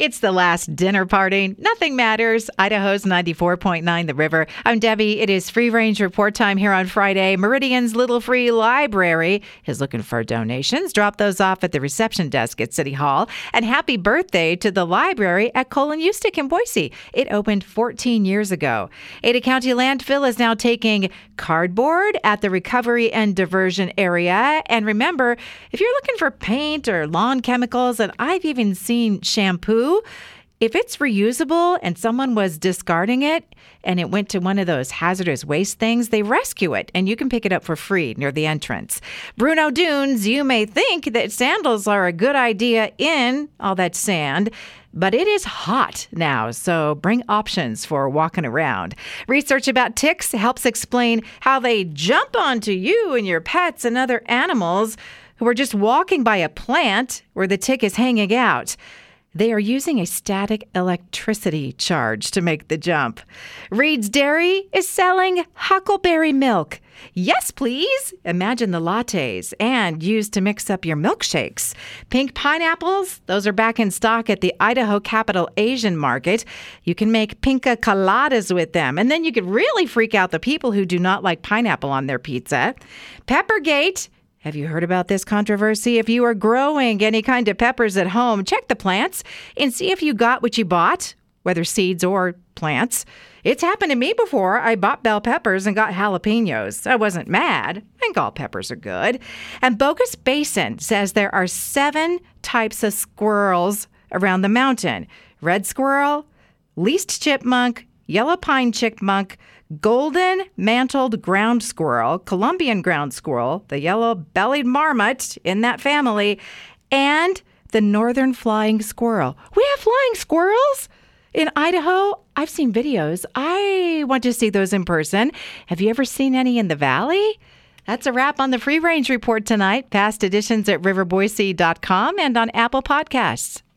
It's the last dinner party. Nothing matters. Idaho's 94.9 The River. I'm Debbie. It is free range report time here on Friday. Meridian's Little Free Library is looking for donations. Drop those off at the reception desk at City Hall. And happy birthday to the library at Cole and Ustick in Boise. It opened 14 years ago. Ada County Landfill is now taking cardboard at the recovery and diversion area. And remember, if you're looking for paint or lawn chemicals, and I've even seen shampoo, if it's reusable and someone was discarding it and it went to one of those hazardous waste things, they rescue it and you can pick it up for free near the entrance. Bruneau Dunes, you may think that sandals are a good idea in all that sand. But it is hot now, so bring options for walking around. Research about ticks helps explain how they jump onto you and your pets and other animals who are just walking by a plant where the tick is hanging out. They are using a static electricity charge to make the jump. Reed's Dairy is selling huckleberry milk. Yes, please. Imagine the lattes and used to mix up your milkshakes. Pink pineapples, those are back in stock at the Idaho Capital Asian Market. You can make pinka coladas with them, and then you could really freak out the people who do not like pineapple on their pizza. Peppergate have you heard about this controversy? If you are growing any kind of peppers at home, check the plants and see if you got what you bought, whether seeds or plants. It's happened to me before. I bought bell peppers and got jalapenos. I wasn't mad. I think all peppers are good. And Bogus Basin says there are seven types of squirrels around the mountain red squirrel, least chipmunk, yellow pine chipmunk, golden mantled ground squirrel, Columbian ground squirrel, the yellow bellied marmot in that family, and the northern flying squirrel. We have flying squirrels in Idaho. I've seen videos. I want to see those in person. Have you ever seen any in the valley? That's a wrap on the Free Range Report tonight. Past editions at riverboise.com and on Apple Podcasts.